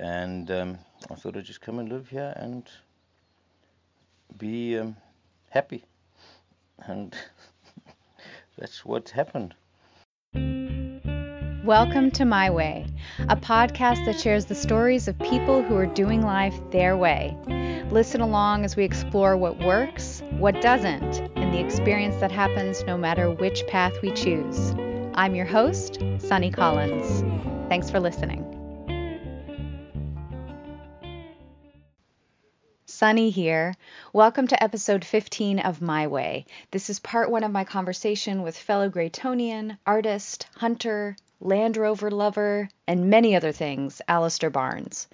and um, I thought I'd just come and live here and be um, happy, and that's what happened. Welcome to My Way, a podcast that shares the stories of people who are doing life their way. Listen along as we explore what works, what doesn't, and the experience that happens no matter which path we choose. I'm your host, Sunny Collins. Thanks for listening. Sunny here. Welcome to episode 15 of My Way. This is part one of my conversation with fellow Greytonian, artist, hunter, Land Rover lover, and many other things, Alistair Barnes.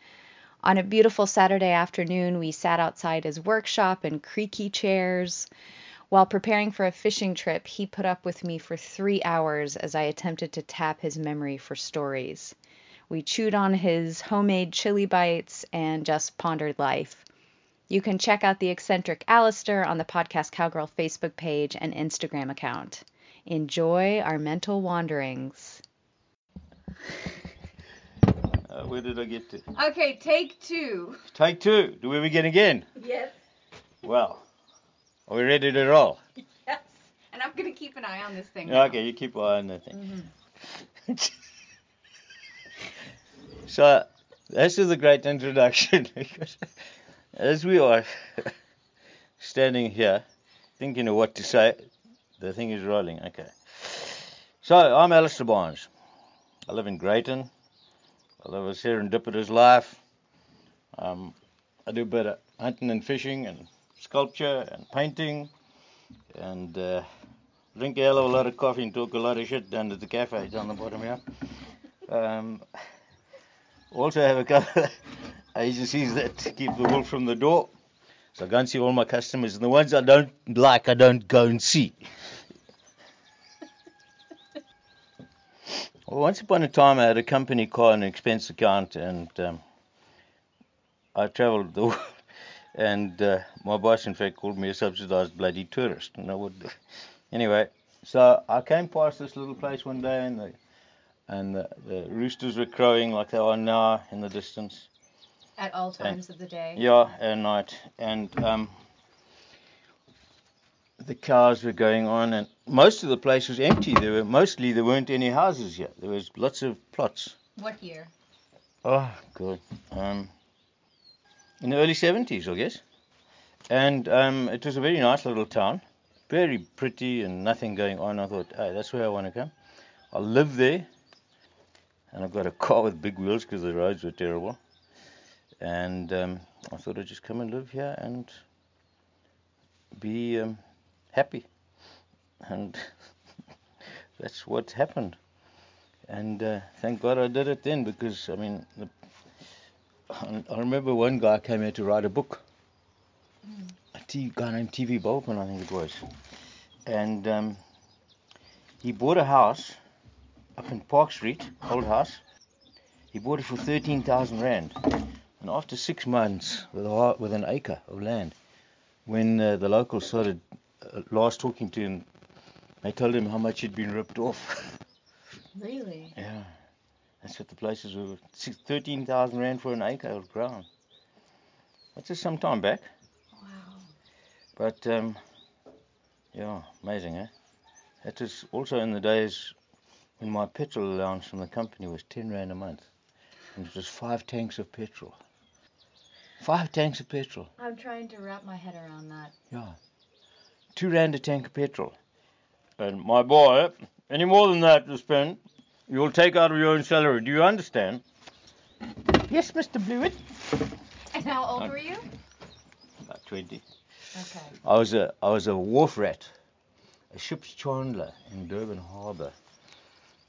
On a beautiful Saturday afternoon, we sat outside his workshop in creaky chairs. While preparing for a fishing trip, he put up with me for three hours as I attempted to tap his memory for stories. We chewed on his homemade chili bites and just pondered life. You can check out the eccentric Alistair on the Podcast Cowgirl Facebook page and Instagram account. Enjoy our mental wanderings. Uh, where did I get to? Okay, take two. Take two. Do we begin again? Yes. Well, are we ready to roll? Yes. And I'm gonna keep an eye on this thing. now. Okay, you keep an eye on the thing. so, this is a great introduction because as we are standing here thinking of what to say, the thing is rolling. Okay. So, I'm Alistair Barnes. I live in Greyton. I live a serendipitous life. Um, I do a bit of hunting and fishing and sculpture and painting and uh, drink a hell of a lot of coffee and talk a lot of shit down at the cafe down the bottom here. Um, also have a couple agencies that keep the wool from the door. So I go and see all my customers, and the ones I don't like, I don't go and see. Well, once upon a time, I had a company car and an expense account, and um, I travelled the world. And uh, my boss, in fact, called me a subsidised bloody tourist. And I would, anyway. So I came past this little place one day, and the and the, the roosters were crowing like they are now in the distance. At all times of the day. Yeah, at night, and um, the cars were going on, and most of the place was empty. There were mostly there weren't any houses yet. There was lots of plots. What year? Oh, good. Um, in the early 70s, I guess. And um, it was a very nice little town, very pretty and nothing going on. I thought, hey, that's where I want to come. I'll live there. And I've got a car with big wheels because the roads were terrible. And um, I thought I'd just come and live here and be um, happy. And that's what happened. And uh, thank God I did it then because, I mean, the, I remember one guy came here to write a book. A T, guy named T.V. Boltman, I think it was. And um, he bought a house up in Park Street, old house. He bought it for 13,000 Rand. And after six months with, a, with an acre of land, when uh, the locals started uh, last talking to him, they told him how much he'd been ripped off. Really? Yeah, that's what the places were. Six- 13,000 Rand for an acre of ground. That's just some time back. Wow. But, um, yeah, amazing, eh? That was also in the days when my petrol allowance from the company was 10 Rand a month. And it was five tanks of petrol. Five tanks of petrol. I'm trying to wrap my head around that. Yeah. Two Rand a tank of petrol. And my boy, any more than that to spend, you'll take out of your own salary. Do you understand? Yes, Mr. Blewett. And how old Uh, were you? About 20. Okay. I was a I was a wharf rat, a ship's chandler in Durban Harbour,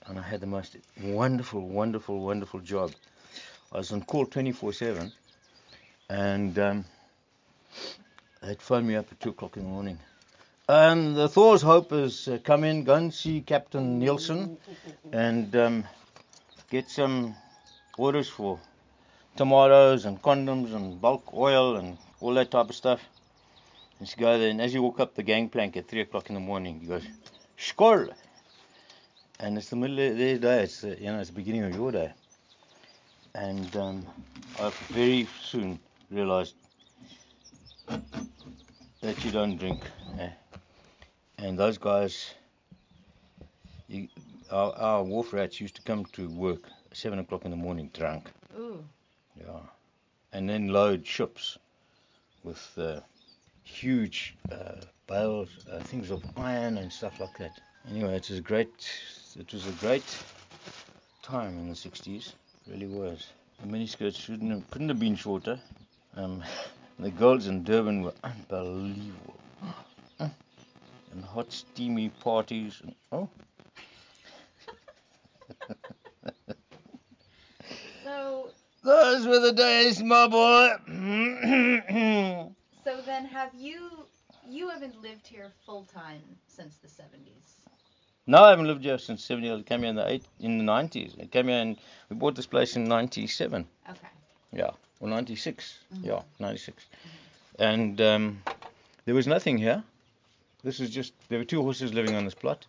and I had the most wonderful, wonderful, wonderful job. I was on call 24/7, and um, they'd phone me up at two o'clock in the morning. Um, the Thor's Hope has uh, come in. Go and see Captain Nielsen, and um, get some orders for tomatoes and condoms and bulk oil and all that type of stuff. And you go there, and as you walk up the gangplank at three o'clock in the morning, you go, Skol! And it's the middle of their day, it's, uh, you know, it's the beginning of your day. and um, very soon realized that you don't drink. eh. And those guys, you, our, our wharf rats used to come to work 7 o'clock in the morning drunk. Ooh. Yeah. And then load ships with uh, huge uh, bales, uh, things of iron and stuff like that. Anyway, it was a great, it was a great time in the 60s. Really was. The miniskirts shouldn't have, couldn't have been shorter. Um, the girls in Durban were unbelievable. And hot, steamy parties. And, oh, So, those were the days, my boy. so then have you, you haven't lived here full time since the 70s? No, I haven't lived here since 70. I came here in the eight, in the 90s. I came here and we bought this place in 97. Okay. Yeah, or 96. Mhm. Yeah, 96. And um, there was nothing here. This was just, there were two horses living on this plot,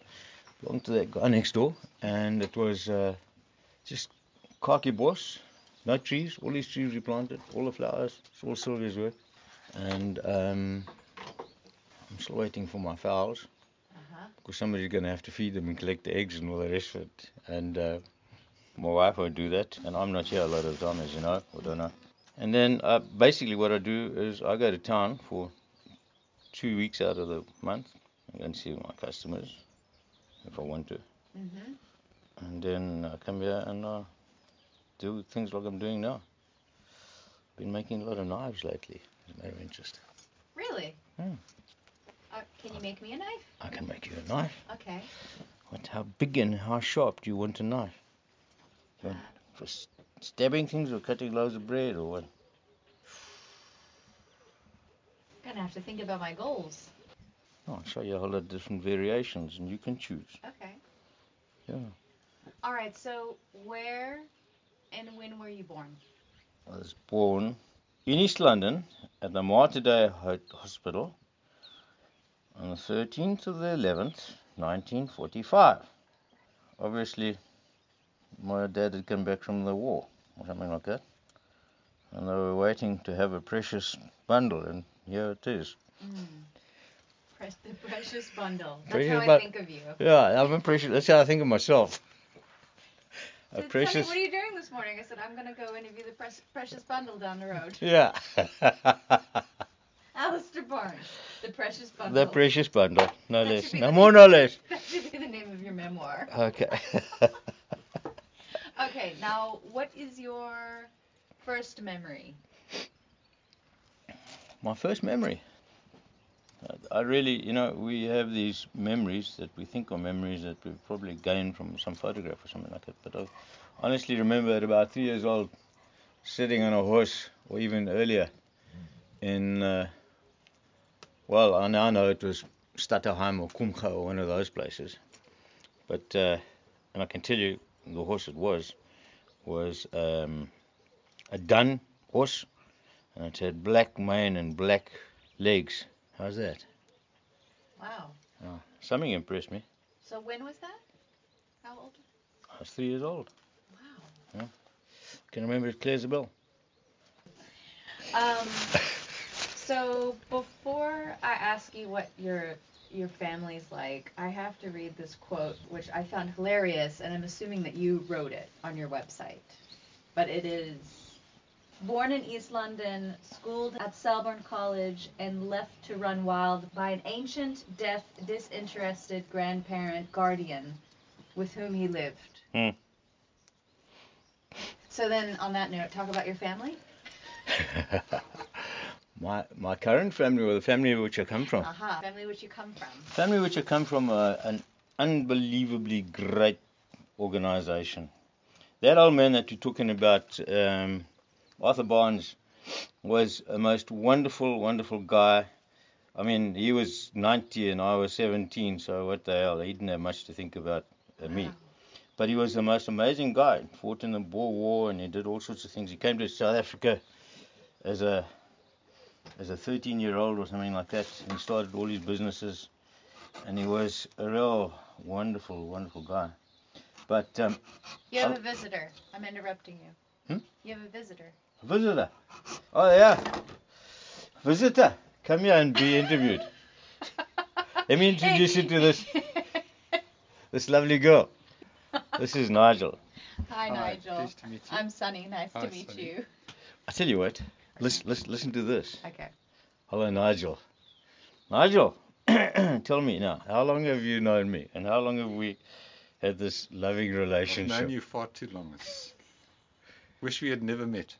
belonged to that guy next door. And it was uh, just khaki boss, no trees. All these trees we planted, all the flowers. It's all Sylvia's work. And um, I'm still waiting for my fowls Uh-huh. because somebody's going to have to feed them and collect the eggs and all the rest of it. And uh, my wife won't do that, and I'm not here a lot of the time, as you know, or don't know. And then uh, basically what I do is I go to town for two weeks out of the month. I go and see my customers if I want to. Mm-hmm. And then I come here and uh, do things like I'm doing now. Been making a lot of knives lately. As a matter of interest. Really? Hmm. Uh, can you make me a knife? I can make you a knife. Okay. What? How big and how sharp do you want a knife? For, for s- stabbing things or cutting loaves of bread or what? I'm Gonna have to think about my goals. Oh, I'll show you a whole lot of different variations and you can choose. Okay. Yeah. All right. So where and when were you born? I was born in East London at the Mater Dei Hospital on the 13th of the 11th, 1945. Obviously, my dad had come back from the war or something like that. And they were waiting to have a precious bundle, and here it is. Mm. Press the precious bundle. That's Precious how I think of you. Yeah, I'm a precious. That's how I think of myself. A So, Tell me, precious. what are you doing this morning? I said I'm gonna go interview the pres- precious bundle down the road. Yeah. Alistair Barnes, the precious bundle. the precious bundle, no That less. No more, no less. That should be the name of your memoir. Okay. Okay, now what is your first memory? My first memory. I really, you know, we have these memories that we think are memories that we probably gained from some photograph or something like that. But I honestly remember at about three years old, sitting on a horse, or even earlier, in, uh, well, I now know it was Stutterheim or Kumcha or one of those places. But, uh, and I can tell you, the horse it was, was um, a dun horse, and it had black mane and black legs. How's that? Wow. Something impressed me. So when was that? How old? I was three years old. Wow. Can remember it clear as a bell. Um, so before I ask you what your your family's like, I have to read this quote, which I found hilarious, and I'm assuming that you wrote it on your website. But it is born in East London, schooled at Selborne College, and left to run wild by an ancient, deaf, disinterested grandparent guardian with whom he lived. Hmm. So then, on that note, talk about your family. my my current family, or the family which I come from, Aha. Family which you come from. family which I come from, uh, an unbelievably great organization. That old man that you're talking about, um, Arthur Barnes, was a most wonderful, wonderful guy. I mean, he was 90 and I was 17, so what the hell? He didn't have much to think about uh, me. Wow. But he was the most amazing guy. He Fought in the Boer War and he did all sorts of things. He came to South Africa as a as a 13 year old or something like that. And he started all his businesses. And he was a real wonderful, wonderful guy. But um, You have a visitor. I'm interrupting you. Hmm? You have a visitor. A Visitor. Oh yeah. Visitor. Come here and be interviewed. Let me introduce you to this this lovely girl. This is Nigel. Hi, Nigel. Pleased to meet you. I'm Sunny. Nice Hi, to meet Sunny. you. I tell you what. Listen, listen, listen to this. Okay. Hello, Nigel. Nigel, tell me now, how long have you known me, and how long have we had this loving relationship? I've known you far too long. It's... Wish we had never met.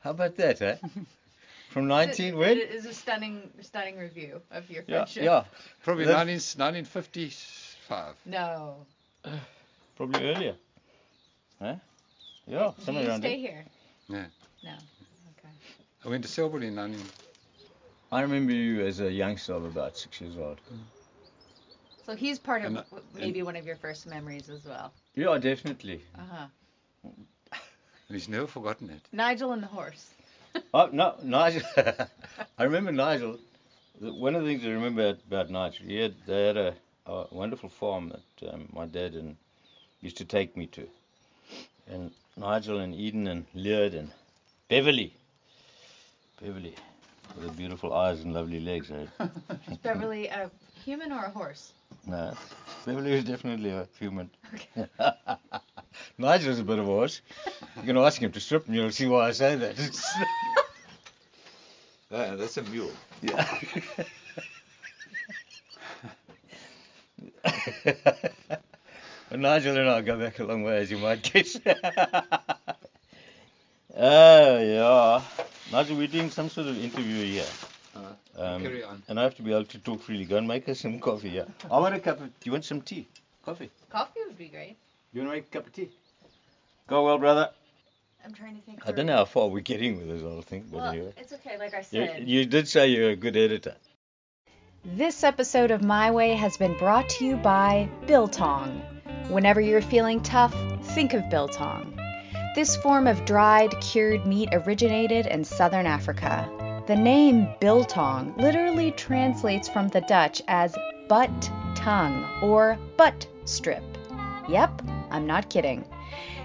How about that, eh? From 19 it when? is a stunning, stunning review of your Yeah, friendship. yeah, Probably That's- 19, 1955. No. probably earlier. Huh? Yeah, somewhere you around stay there. here? No. No. Okay. I went to Selborne in 19. I remember you as a youngster of about six years old. So he's part of And, w- maybe one of your first memories as well. Yeah, definitely. Uh huh. And he's never forgotten it. Nigel and the horse. Oh no, Nigel. I remember Nigel. One of the things I remember about Nigel, he had they had a, a wonderful farm that um, my dad and used to take me to, and Nigel and Eden and Leard and Beverly, Beverly, with the beautiful eyes and lovely legs. Eh? Is Beverly a human or a horse? No, Beverly was definitely a human. Okay. Nigel's a bit of a horse. You can ask him to strip and you'll see why I say that. Yeah, that's a mule. Yeah. Nigel and I go back a long way, as you might guess. Yeah. Nigel, we're doing some sort of interview here. Um, Carry on. and I have to be able to talk freely. Go and make us some coffee, yeah. I want a cup of... Do you want some tea? Coffee. Coffee would be great. You want to make a cup of tea? Go well, brother. I'm trying to think. I don't know how far we're getting with this whole thing, but Well, anyway. it's okay. Like I You, said. you did say you're a good editor. This episode of My Way has been brought to you by Biltong. Whenever you're feeling tough, think of biltong. This form of dried, cured meat originated in southern Africa. The name biltong literally translates from the Dutch as butt tongue or butt strip. Yep, I'm not kidding.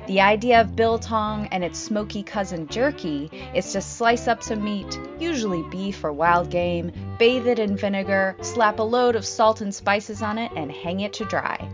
The idea of biltong and its smoky cousin jerky is to slice up some meat, usually beef or wild game, bathe it in vinegar, slap a load of salt and spices on it, and hang it to dry.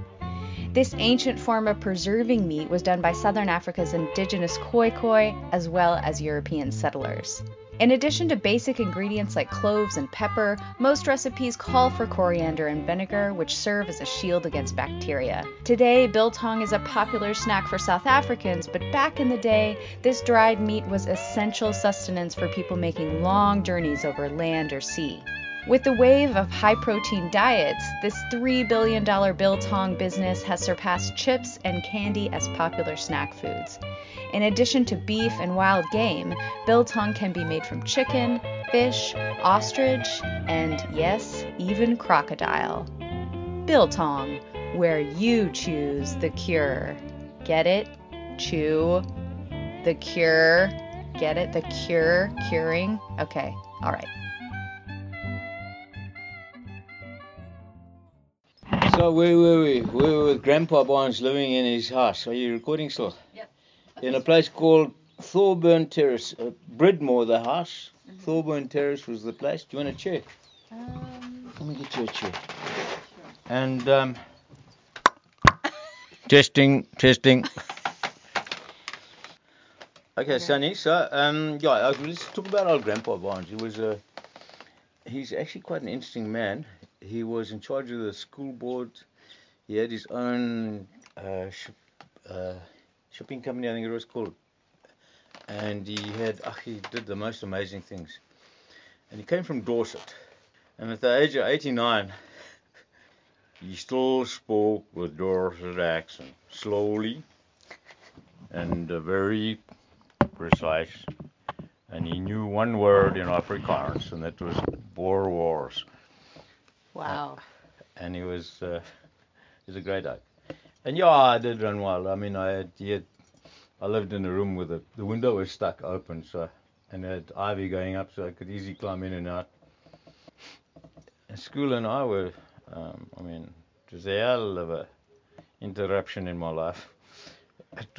This ancient form of preserving meat was done by southern Africa's indigenous Khoikhoi as well as European settlers. In addition to basic ingredients like cloves and pepper, most recipes call for coriander and vinegar, which serve as a shield against bacteria. Today, biltong is a popular snack for South Africans, but back in the day, this dried meat was essential sustenance for people making long journeys over land or sea. With the wave of high protein diets, this $3 billion biltong business has surpassed chips and candy as popular snack foods. In addition to beef and wild game, biltong can be made from chicken, fish, ostrich, and yes, even crocodile. Biltong, where you choose the cure. Get it? Chew. The cure. Get it? The cure? Curing? Okay, alright. So where were we? We were with Grandpa Barnes living in his house. Are you recording still? Yep. In a place called Thorburn Terrace. Uh, Bridmore, the house. Thorburn Terrace was the place. Do you want a chair? Um, Let me get you a chair. And um, testing, testing. Okay, Sunny. So um, yeah, let's talk about old Grandpa Barnes. He was a. He's actually quite an interesting man. He was in charge of the school board. He had his own uh, uh, shipping company, I think it was called. And he had, he did the most amazing things. And he came from Dorset. And at the age of 89, he still spoke with Dorset accent, slowly and uh, very precise. And he knew one word in Afrikaans, and that was Boer Wars. Wow. And he was, uh, he was a great guy. And yeah, I did run wild. I mean, I had, had, I lived in a room with the the window was stuck open, so and had ivy going up, so I could easily climb in and out. And school and I were, um, I mean, it was a hell of a interruption in my life.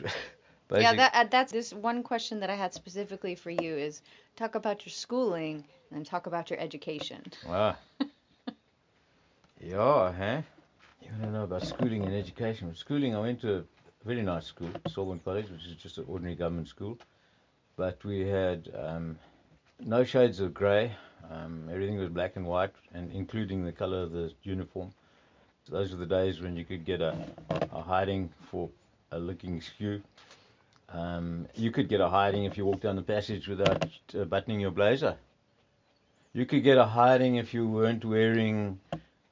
Yeah, that uh, that's this one question that I had specifically for you is talk about your schooling and then talk about your education. Ah. yeah, huh? You want to know about schooling and education? With schooling, I went to a very nice school, Selborne College, which is just an ordinary government school. But we had um, no shades of grey. Um, everything was black and white, and including the colour of the uniform. So those were the days when you could get a, a hiding for a looking skew. Um, you could get a hiding if you walked down the passage without uh, buttoning your blazer. You could get a hiding if you weren't wearing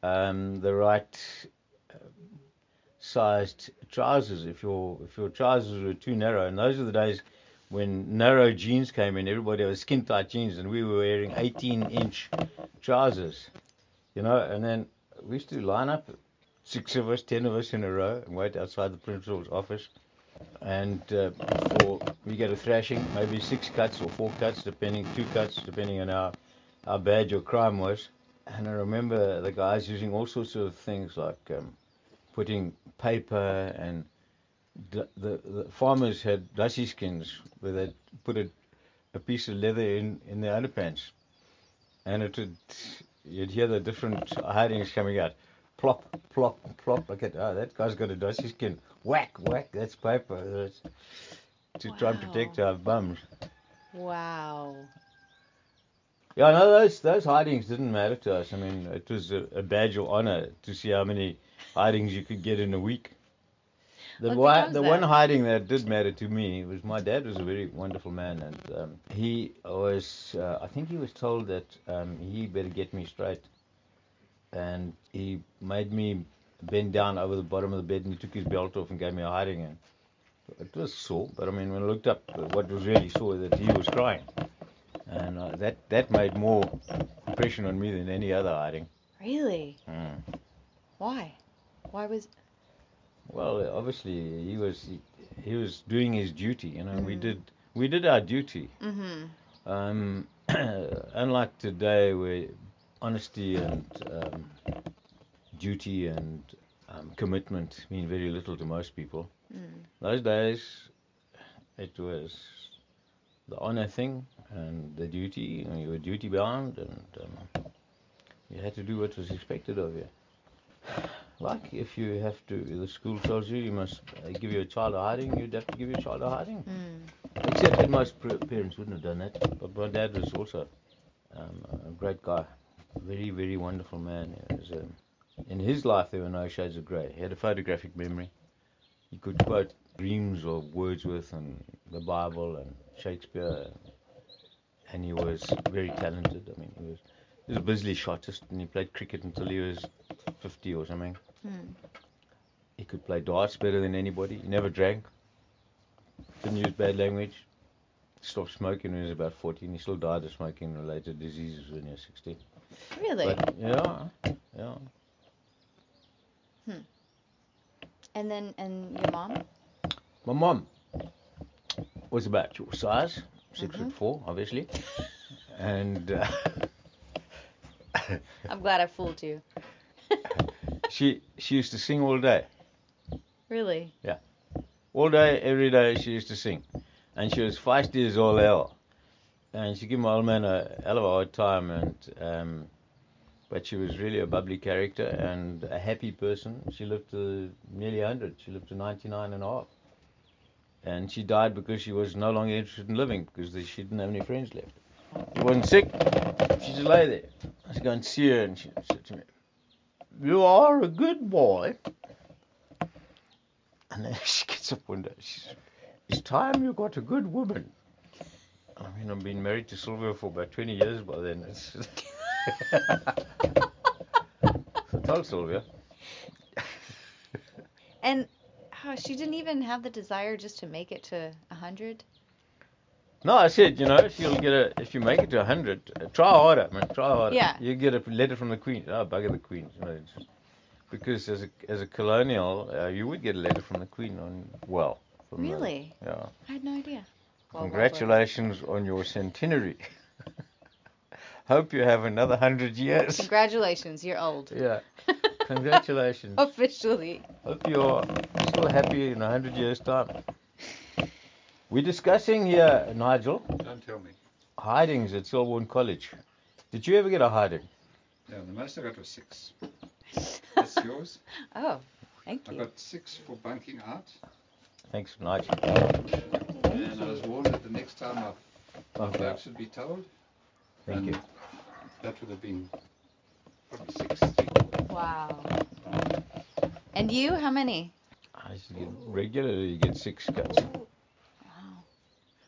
um, the right uh, sized trousers. If your if your trousers were too narrow, and those are the days when narrow jeans came in. Everybody was skin tight jeans, and we were wearing 18 inch trousers. You know, and then we used to line up, six of us, ten of us in a row, and wait outside the principal's office. And uh, for we get a thrashing, maybe six cuts or four cuts, depending, two cuts, depending on how how bad your crime was. And I remember the guys using all sorts of things like um, putting paper and d- the, the farmers had dusty skins where they put a, a piece of leather in, in their underpants. And it would, you'd hear the different hidings coming out. Plop, plop, plop. Look at, oh, that guy's got a dusty skin. Whack, whack, that's paper. That's to try and protect Wow. our bums. Wow. Yeah, no, those those hidings didn't matter to us. I mean, it was a, a badge of honor to see how many hidings you could get in a week. The one, the one hiding that did matter to me was my dad was a very wonderful man, and um, he was. Uh, I think he was told that um, he better get me straight, and he made me bend down over the bottom of the bed, and he took his belt off and gave me a hiding. And it was sore, but I mean, when I looked up, what was really sore that he was crying and uh, that that made more impression on me than any other hiding. Really? Mm. Why? Why was Well, obviously he was he, he was doing his duty, you know. We Mhm. did we did our duty. Mm-hmm. Um, unlike today, where honesty and um, duty and um, commitment mean very little to most people. Mm. Those days, it was the honor thing and the duty, and you were duty bound, and um, you had to do what was expected of you. Like if you have to, the school tells you you must give your child a hiding, you'd have to give your child a hiding. Mm. Except that most parents wouldn't have done that. But my dad was also um, a great guy, very, very wonderful man. Was, um, in his life, there were no shades of grey. He had a photographic memory. He could quote dreams of Wordsworth and the Bible and Shakespeare, and he was very talented. I mean, he was he was a Bisley shotist, and he played cricket until he was 50 or something. Mm. He could play darts better than anybody. He never drank. Didn't use bad language. Stopped smoking when he was about 14. He still died of smoking related diseases when he was 16. Really? But yeah, yeah. and then and your mom? My mom was about your size, 6 Mhm. foot four, obviously. and uh, I'm glad I fooled you. she she used to sing all day. Really? Yeah. All day, every day, she used to sing. And she was feisty as all hell. And she gave my old man a hell of a hard time. And um, But she was really a bubbly character and a happy person. She lived to nearly 100. She lived to 99 and a half. And she died because she was no longer interested in living because she didn't have any friends left. She wasn't sick. She just lay there. I was going to see her and she said to me, You are a good boy. And then she gets up one day. She says, It's time you got a good woman. I mean, I've been married to Sylvia for about 20 years by then. It's so tell Sylvia. And oh, she didn't even have the desire just to make it to a hundred. No, I said, you know, if you'll get a, if you make it to 100, uh, try harder, man, try harder. Yeah. You get a letter from the Queen. Oh, bugger the Queen. You know, because as a as a colonial, uh, you would get a letter from the Queen on well. From the- Really? yeah. I had no idea. Well, well, well. Congratulations on your centenary. Hope you have another hundred years. Congratulations, you're old. Yeah. Congratulations. Officially. Hope you're still happy in a hundred years' time. We're discussing here, Nigel, Don't tell me. hidings at Selborne College. Did you ever get a hiding? Yeah, the most I got was six. That's yours. Oh, thank you. I got six for bunking out, Thanks, Nigel. and I was warned that the next time my Okay. bloke should be told. Thank you. That would have been probably six. Wow. And you, how many? I used to get regularly get six cuts. Wow.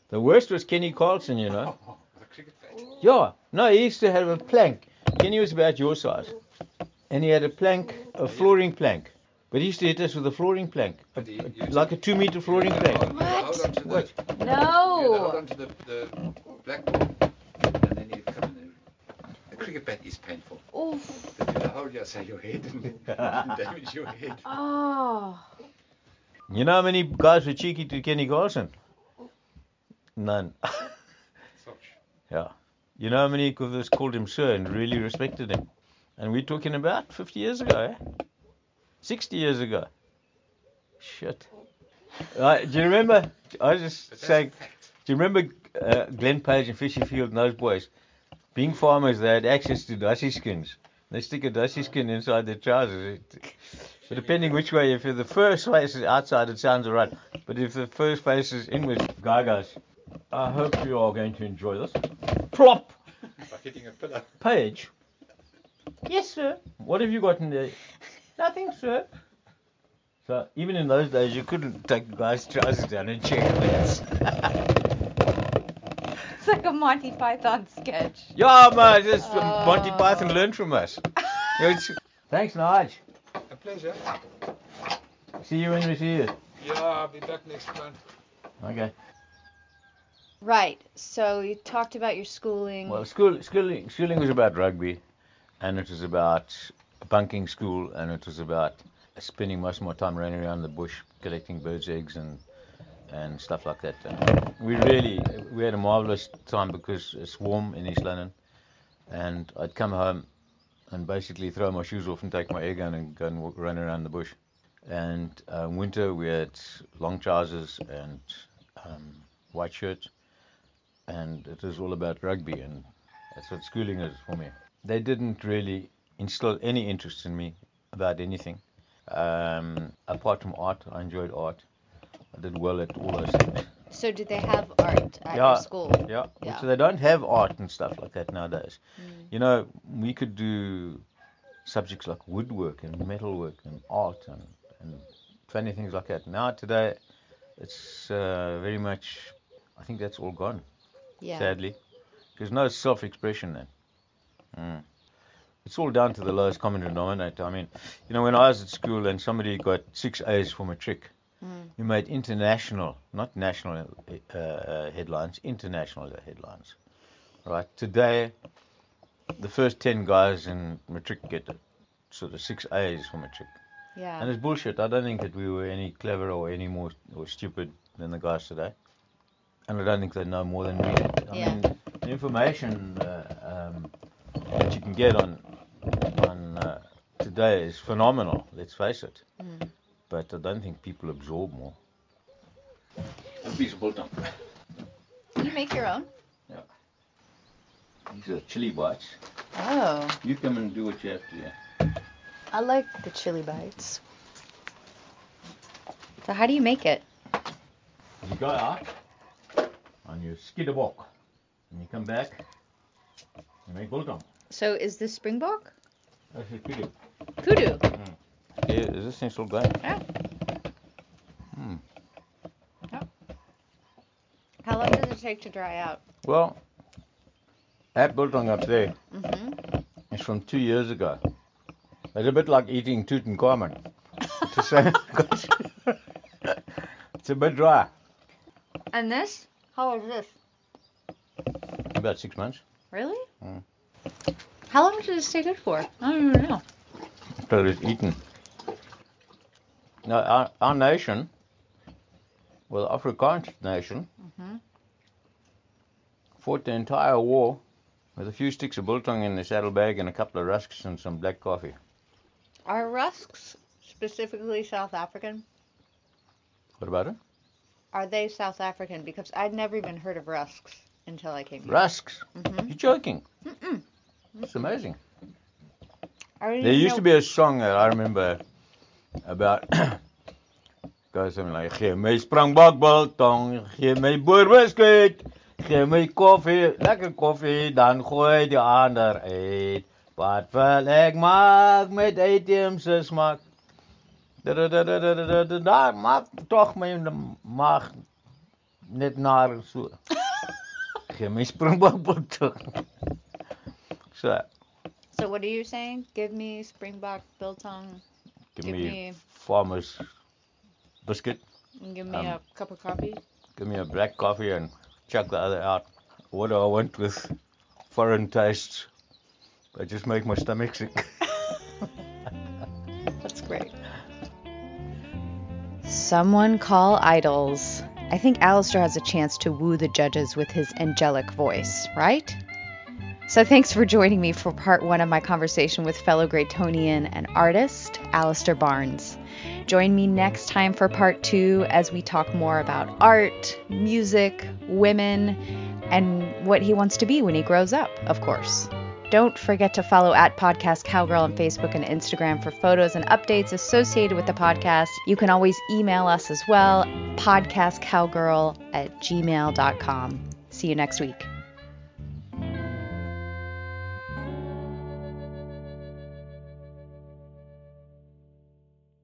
The worst was Kenny Carlson, you know. Oh, the cricket bat. Yeah, no, he used to have a plank. Kenny was about your size. And he had a plank, a flooring plank. But he used to hit us with a flooring plank. A- a- like a two meter flooring plank. hold- you hold What? on to the- What? you had to hold No. the, the blackboard, and then you come in. The cricket bat is painful. Oof. But you hold you say your head and damage your head. Oh. You know how many guys were cheeky to Kenny Carlson? None. Yeah. You know how many of us called him sir and really respected him? And we're talking about 50 years ago, eh? 60 years ago. Shit. Do you remember? I was just saying, do you remember uh, Glenn Page and Fisher Field and those boys? Being farmers, they had access to dusty skins. They stick a dusty skin inside their trousers. It, depending which way, if the first face is outside, it sounds alright. But if the first face is guy goes, I hope you are going to enjoy this. Plop! Hitting a pillar. Page? Yes, sir. What have you got in there? Nothing, sir. So even in those days, you couldn't take the guy's trousers down and check that. It's like a Monty Python sketch. yeah, man, just Oh. Monty Python learned from us. Thanks, Nige. A pleasure. See you when we see you. Yeah, I'll be back next month. Okay. Right. So you talked about your schooling. Well, school, schooling, schooling was about rugby, and it was about bunking school, and it was about spending most of my time running around the bush collecting birds' eggs and and stuff like that. And we really we had a marvelous time because it's warm in East London, and I'd come home and basically throw my shoes off and take my air gun and go and walk, run around the bush. And uh, winter we had long trousers and um, white shirts, and it was all about rugby, and that's what schooling is for me. They didn't really instill any interest in me about anything. Um, apart from art, I enjoyed art. I did well at all those things. So did they have art at Yeah. your school? Yeah. Yeah. So they don't have art and stuff like that nowadays. Mm. You know, we could do subjects like woodwork and metalwork and art and, and funny things like that. Now today, it's uh, very much. I think that's all gone. Yeah. Sadly, there's no self-expression then. Mm. It's all down to the lowest common denominator. I mean, you know, when I was at school and somebody got six A's for matric, Mm. you made international, not national uh, uh, headlines, international headlines. Right? Today, the first 10 guys in matric get sort of six A's for matric. Yeah. And it's bullshit. I don't think that we were any cleverer or any more or stupid than the guys today. And I don't think they know more than we did. I Yeah. mean, the information uh, um, that you can get on on uh, today is phenomenal. Let's face it. Mm. But I don't think people absorb more. A piece of biltong. You make your own? Yeah. These are chili bites. Oh. You come and do what you have to. Yeah. I like the chili bites. So how do you make it? You go out and you skid a walk. And you come back, you make biltong. So is this springbok? That's what you do. Kudu. Is this thing still going? Yeah. Hmm. How long does it take to dry out? Well, that biltong up there Mm-hmm. is from two years ago. It's a bit like eating Tutankhamun. It's the same. it's a bit dry. And this? How old is this? About six months. Really? Mm. How long does it stay good for? I don't even know. Till it's eaten. Now, our, our nation, well, the Afrikaans nation, Mhm. fought the entire war with a few sticks of biltong in the saddlebag and a couple of rusks and some black coffee. Are rusks specifically South African? What about it? are they South African? Because I'd never even heard of rusks until I came here. Rusks. Mhm. You're joking. Mm-mm. It's amazing. There used know- to be a song that I remember about goes something like gee my springbok biltong, gee my boerbeskuit, gee my koffie, lekker koffie, dan gooi die ander uit. Wat wil ek maak met uitheemse smaak? Da da da da da da da da maak tog my maag net naar so. Gee my springbok biltong. So, So what are you saying? Give me springbok biltong. Give Give me me farmer's biscuit. and give me Um, a cup of coffee. Give me a black coffee and chuck the other out. What do I want with foreign tastes? I just make my stomach sick. That's great. Someone call idols. I think Alistair has a chance to woo the judges with his angelic voice, right? So thanks for joining me for part one of my conversation with fellow Greytonian and artist Alistair Barnes. Join me next time for part two as we talk more about art, music, women, and what he wants to be when he grows up, of course. Don't forget to follow at Podcast Cowgirl on Facebook and Instagram for photos and updates associated with the podcast. You can always email us as well, podcastcowgirl at gmail.com. See you next week.